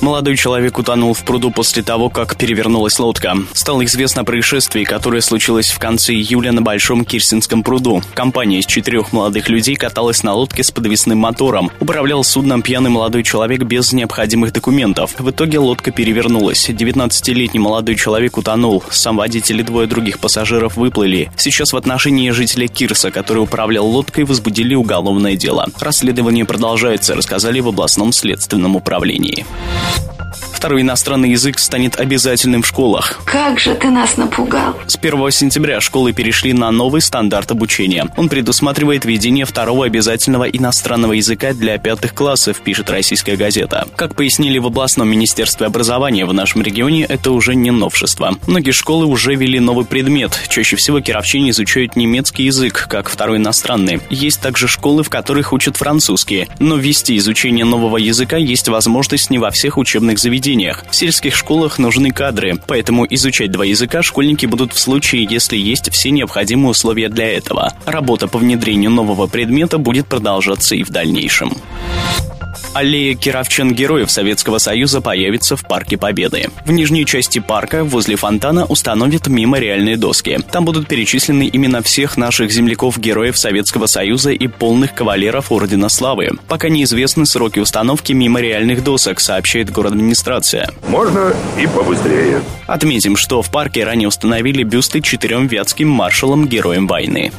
Молодой человек утонул в пруду после того, как перевернулась лодка. Стало известно о происшествии, которое случилось в конце июля на Большом Кирсинском пруду. Компания из четырех молодых людей каталась на лодке с подвесным мотором. Управлял судном пьяный молодой человек без необходимых документов. В итоге лодка перевернулась. 19-летний молодой человек утонул. Сам водитель и двое других пассажиров выплыли. Сейчас в отношении жителя Кирса, который управлял лодкой, возбудили уголовное дело. Расследование продолжается, рассказали в областном следственном управлении. Второй иностранный язык станет обязательным в школах. Как же ты нас напугал. С 1 сентября школы перешли на новый стандарт обучения. Он предусматривает введение второго обязательного иностранного языка для пятых классов, пишет российская газета. Как пояснили в областном министерстве образования, в нашем регионе это уже не новшество. Многие школы уже ввели новый предмет. Чаще всего кировчане изучают немецкий язык, как второй иностранный. Есть также школы, в которых учат французский. Но ввести изучение нового языка есть возможность не во всех учебных заведениях заведениях. В сельских школах нужны кадры, поэтому изучать два языка школьники будут в случае, если есть все необходимые условия для этого. Работа по внедрению нового предмета будет продолжаться и в дальнейшем. Аллея кировчан-героев Советского Союза появится в Парке Победы. В нижней части парка, возле фонтана, установят мемориальные доски. Там будут перечислены имена всех наших земляков-героев Советского Союза и полных кавалеров Ордена Славы. Пока неизвестны сроки установки мемориальных досок, сообщает город администрация. Можно и побыстрее. Отметим, что в парке ранее установили бюсты четырем вятским маршалам-героям войны.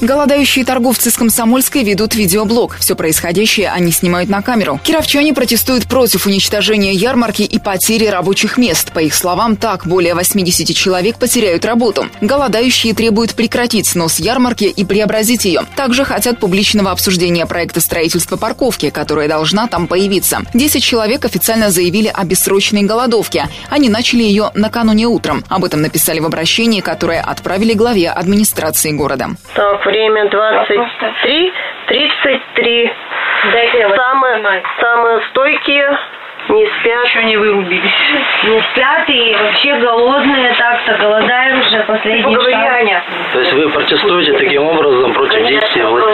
Голодающие торговцы с Комсомольской ведут видеоблог. Все происходящее они снимают на камеру. Кировчане протестуют против уничтожения ярмарки и потери рабочих мест. По их словам, так более 80 человек потеряют работу. Голодающие требуют прекратить снос ярмарки и преобразить ее. Также хотят публичного обсуждения проекта строительства парковки, которая должна там появиться. 10 человек официально заявили о бессрочной голодовке. Они начали ее накануне утром. Об этом написали в обращении, которое отправили главе администрации города. Так, время 23, 33. Самые, самые стойкие не спят. Еще не вырубились. Не спят и вообще голодные, так-то голодаем уже последний Говори, шаг. Аня. То есть вы протестуете таким образом против Конечно,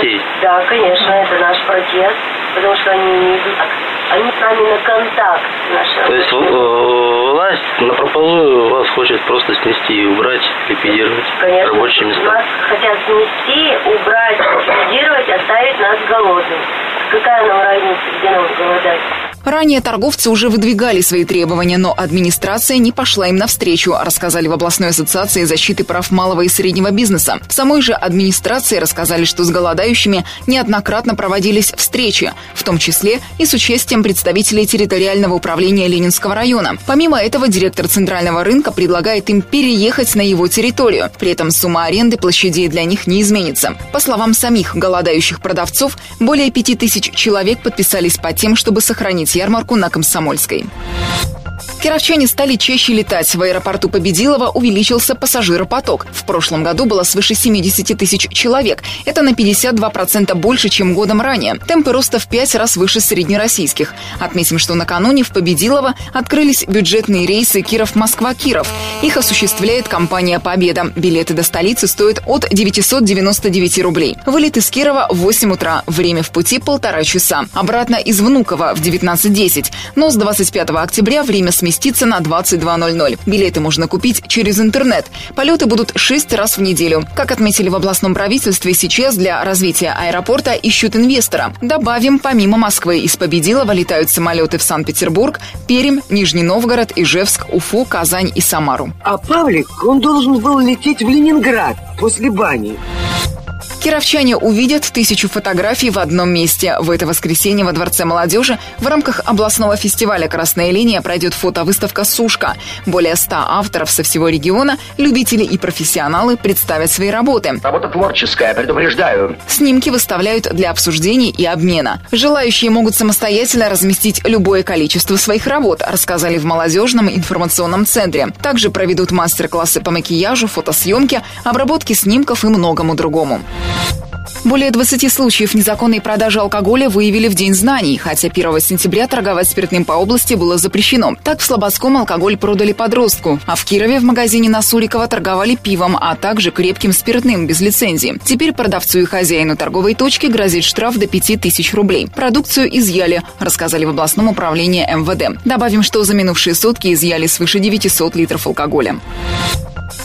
властей? Да, конечно, это наш протест, потому что они не идут, они с нами на контакт. Наши То есть э, власть на прополую вас хочет просто снести и убрать, ликвидировать Конечно, рабочие места? нас хотят снести, убрать, ликвидировать, оставить нас голодными. Какая нам разница, где нам голодать? Ранее торговцы уже выдвигали свои требования, но администрация не пошла им навстречу, рассказали в областной ассоциации защиты прав малого и среднего бизнеса. В самой же администрации рассказали, что с голодающими неоднократно проводились встречи, в том числе и с участием представителей территориального управления Ленинского района. Помимо этого, директор центрального рынка предлагает им переехать на его территорию. При этом сумма аренды площадей для них не изменится. По словам самих голодающих продавцов, более пяти тысяч человек подписались по тем, чтобы сохранить ярмарку на Комсомольской. Кировчане стали чаще летать. В аэропорту Победилова увеличился пассажиропоток. В прошлом году было свыше 70 тысяч человек. Это на 52% больше, чем годом ранее. Темпы роста в пять раз выше среднероссийских. Отметим, что накануне в Победилово открылись бюджетные рейсы Киров-Москва-Киров. Их осуществляет компания «Победа». Билеты до столицы стоят от 999 рублей. Вылет из Кирова в 8 утра. Время в пути полтора часа. Обратно из Внуково в 19.10. Но с 25 октября время сместится на 22.00. Билеты можно купить через интернет. Полеты будут 6 раз в неделю. Как отметили в областном правительстве, сейчас для развития аэропорта ищут инвестора. Добавим, помимо Москвы из Победилова летают самолеты в Санкт-Петербург, Пермь, Нижний Новгород, Ижевск, Уфу, Казань и Самару. А Павлик, он должен был лететь в Ленинград после бани. Кировчане увидят тысячу фотографий в одном месте. В это воскресенье во Дворце молодежи в рамках областного фестиваля «Красная линия» пройдет фотовыставка «Сушка». Более ста авторов со всего региона, любители и профессионалы представят свои работы. Работа творческая, предупреждаю. Снимки выставляют для обсуждений и обмена. Желающие могут самостоятельно разместить любое количество своих работ, рассказали в молодежном информационном центре. Также проведут мастер-классы по макияжу, фотосъемке, обработке снимков и многому другому. Более 20 случаев незаконной продажи алкоголя выявили в День знаний, хотя 1 сентября торговать спиртным по области было запрещено. Так в Слободском алкоголь продали подростку, а в Кирове в магазине на Сурикова торговали пивом, а также крепким спиртным без лицензии. Теперь продавцу и хозяину торговой точки грозит штраф до 5000 рублей. Продукцию изъяли, рассказали в областном управлении МВД. Добавим, что за минувшие сутки изъяли свыше 900 литров алкоголя.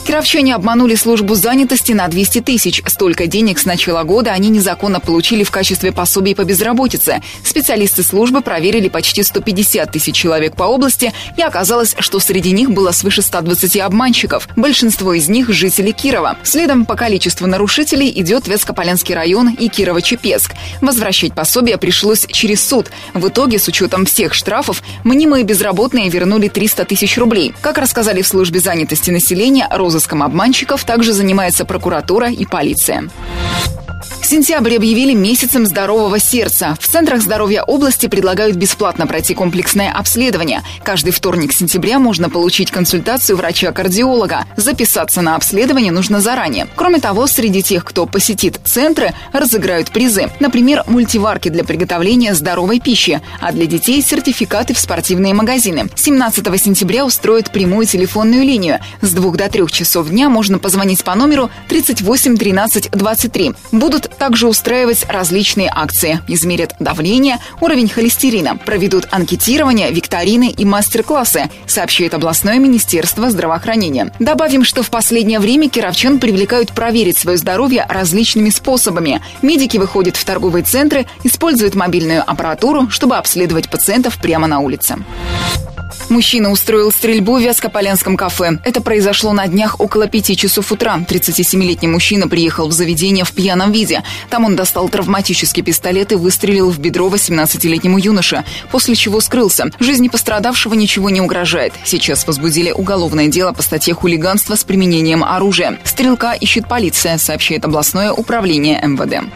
Кировчане обманули службу занятости на 200 тысяч. Столько денег с начала года они незаконно получили в качестве пособий по безработице. Специалисты службы проверили почти 150 тысяч человек по области, и оказалось, что среди них было свыше 120 обманщиков. Большинство из них – жители Кирова. Следом по количеству нарушителей идет Вескополянский район и Кирово-Чепецк. Возвращать пособие пришлось через суд. В итоге, с учетом всех штрафов, мнимые безработные вернули 300 тысяч рублей. Как рассказали в службе занятости населения, розыском обманщиков также занимается прокуратура и полиция. Сентябрь объявили месяцем здорового сердца. В центрах здоровья области предлагают бесплатно пройти комплексное обследование. Каждый вторник сентября можно получить консультацию врача-кардиолога. Записаться на обследование нужно заранее. Кроме того, среди тех, кто посетит центры, разыграют призы. Например, мультиварки для приготовления здоровой пищи, а для детей сертификаты в спортивные магазины. 17 сентября устроят прямую телефонную линию. С 2 до 3 часов дня можно позвонить по номеру 38 13 23. Будут также устраивать различные акции. Измерят давление, уровень холестерина, проведут анкетирование, викторины и мастер-классы, сообщает областное министерство здравоохранения. Добавим, что в последнее время кировчан привлекают проверить свое здоровье различными способами. Медики выходят в торговые центры, используют мобильную аппаратуру, чтобы обследовать пациентов прямо на улице. Мужчина устроил стрельбу в Вязкополянском кафе. Это произошло на днях около пяти часов утра. 37-летний мужчина приехал в заведение в пьяном виде. Там он достал травматический пистолет и выстрелил в бедро 18-летнему юноше, после чего скрылся. Жизни пострадавшего ничего не угрожает. Сейчас возбудили уголовное дело по статье хулиганства с применением оружия. Стрелка ищет полиция, сообщает областное управление МВД.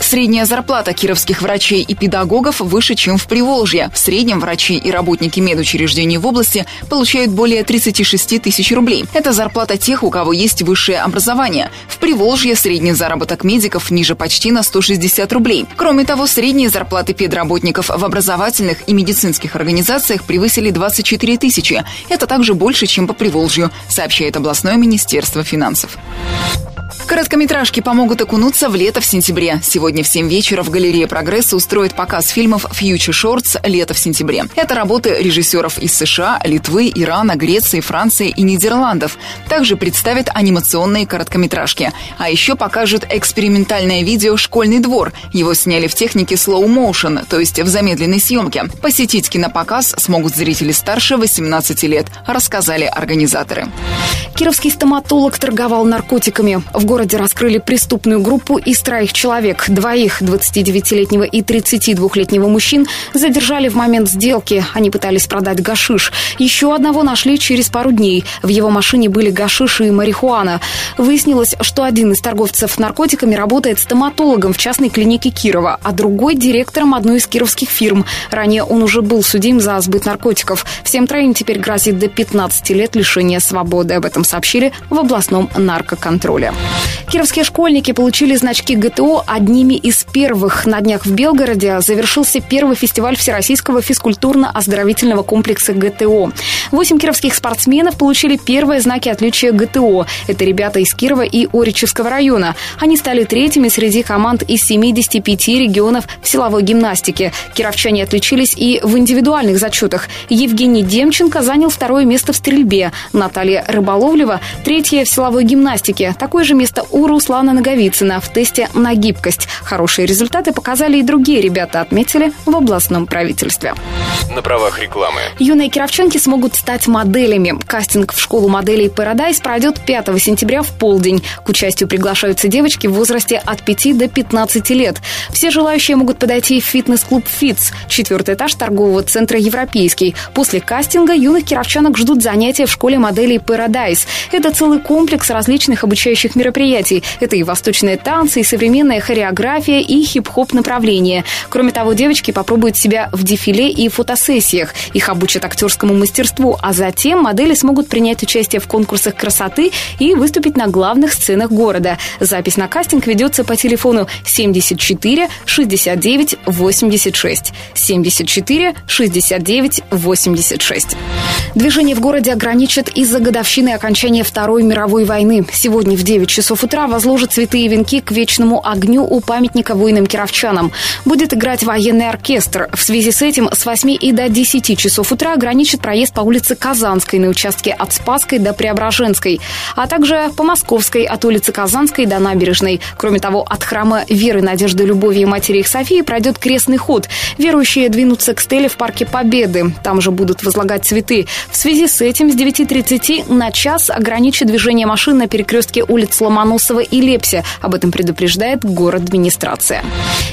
Средняя зарплата кировских врачей и педагогов выше, чем в Приволжье. В среднем врачи и работники медучреждений в области получают более 36 тысяч рублей. Это зарплата тех, у кого есть высшее образование. В Приволжье средний заработок медиков ниже почти на 160 рублей. Кроме того, средние зарплаты педработников в образовательных и медицинских организациях превысили 24 тысячи. Это также больше, чем по Приволжью, сообщает областное министерство финансов. Короткометражки помогут окунуться в лето в сентябре. Сегодня в 7 вечера в галерее «Прогресса» устроит показ фильмов «Future Shorts. Лето в сентябре». Это работы режиссеров из США, Литвы, Ирана, Греции, Франции и Нидерландов. Также представят анимационные короткометражки. А еще покажут экспериментальное видео «Школьный двор». Его сняли в технике slow motion, то есть в замедленной съемке. Посетить кинопоказ смогут зрители старше 18 лет, рассказали организаторы. Кировский стоматолог торговал наркотиками. В городе раскрыли преступную группу из троих человек. Двоих, 29-летнего и 32-летнего мужчин, задержали в момент сделки. Они пытались продать гашиш. Еще одного нашли через пару дней. В его машине были гашиш и марихуана. Выяснилось, что один из торговцев наркотиками работает стоматологом в частной клинике Кирова, а другой – директором одной из кировских фирм. Ранее он уже был судим за сбыт наркотиков. Всем троим теперь грозит до 15 лет лишения свободы. Об этом сообщили в областном наркоконтроле. Кировские школьники получили значки ГТО одними из первых. На днях в Белгороде завершился первый фестиваль Всероссийского физкультурно-оздоровительного комплекса ГТО. Восемь кировских спортсменов получили первые знаки отличия ГТО. Это ребята из Кирова и Оричевского района. Они стали третьими среди команд из 75 регионов в силовой гимнастике. Кировчане отличились и в индивидуальных зачетах. Евгений Демченко занял второе место в стрельбе. Наталья Рыболовлева – третье в силовой гимнастике. Такое же место у Руслана Наговицына в тесте на гибкость. Хорошие результаты показали и другие ребята, отметили в областном правительстве. На правах рекламы. Юные кировчанки смогут стать моделями. Кастинг в школу моделей Paradise пройдет 5 сентября в полдень. К участию приглашаются девочки в возрасте от 5 до 15 лет. Все желающие могут подойти в фитнес-клуб «Фитц», четвертый этаж торгового центра «Европейский». После кастинга юных кировчанок ждут занятия в школе моделей Paradise. Это целый комплекс различных обучающих мероприятий мероприятий. Это и восточные танцы, и современная хореография, и хип-хоп направление. Кроме того, девочки попробуют себя в дефиле и фотосессиях. Их обучат актерскому мастерству, а затем модели смогут принять участие в конкурсах красоты и выступить на главных сценах города. Запись на кастинг ведется по телефону 74 69 86. 74 69 86. Движение в городе ограничат из-за годовщины окончания Второй мировой войны. Сегодня в 9 часов утра возложат цветы и венки к вечному огню у памятника воинам-кировчанам. Будет играть военный оркестр. В связи с этим с 8 и до 10 часов утра ограничит проезд по улице Казанской на участке от Спасской до Преображенской, а также по Московской от улицы Казанской до Набережной. Кроме того, от храма Веры, Надежды, Любови и Матери их Софии пройдет крестный ход. Верующие двинутся к стеле в Парке Победы. Там же будут возлагать цветы. В связи с этим с 9.30 на час ограничит движение машин на перекрестке улиц Ломоносова и Лепси. Об этом предупреждает город администрация.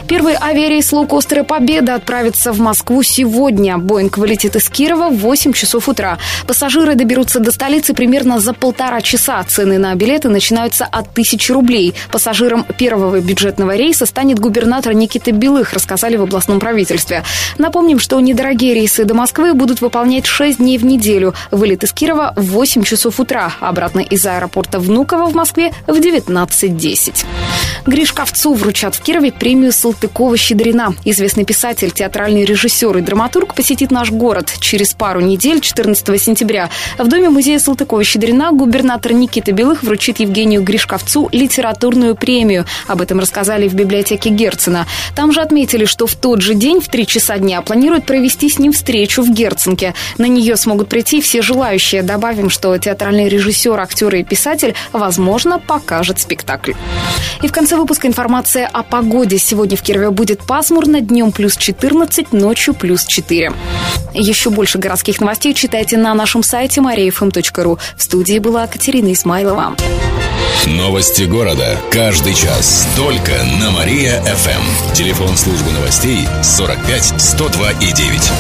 Первый авиарейс лоукостера «Победа» отправится в Москву сегодня. Боинг вылетит из Кирова в 8 часов утра. Пассажиры доберутся до столицы примерно за полтора часа. Цены на билеты начинаются от тысячи рублей. Пассажиром первого бюджетного рейса станет губернатор Никита Белых, рассказали в областном правительстве. Напомним, что недорогие рейсы до Москвы будут выполнять 6 дней в неделю. Вылет из Кирова в 8 часов утра. Обратно из аэропорта Внуково в Москве 19.10. Гришковцу вручат в Кирове премию Салтыкова-Щедрина. Известный писатель, театральный режиссер и драматург посетит наш город через пару недель, 14 сентября. В Доме музея Салтыкова-Щедрина губернатор Никита Белых вручит Евгению Гришковцу литературную премию. Об этом рассказали в библиотеке Герцена. Там же отметили, что в тот же день в 3 часа дня планируют провести с ним встречу в Герценке. На нее смогут прийти все желающие. Добавим, что театральный режиссер, актер и писатель, возможно, покажет спектакль. И в конце выпуска информация о погоде. Сегодня в Кирове будет пасмурно, днем плюс 14, ночью плюс 4. Еще больше городских новостей читайте на нашем сайте mariafm.ru. В студии была Катерина Исмайлова. Новости города. Каждый час. Только на Мария-ФМ. Телефон службы новостей 45 102 и 9.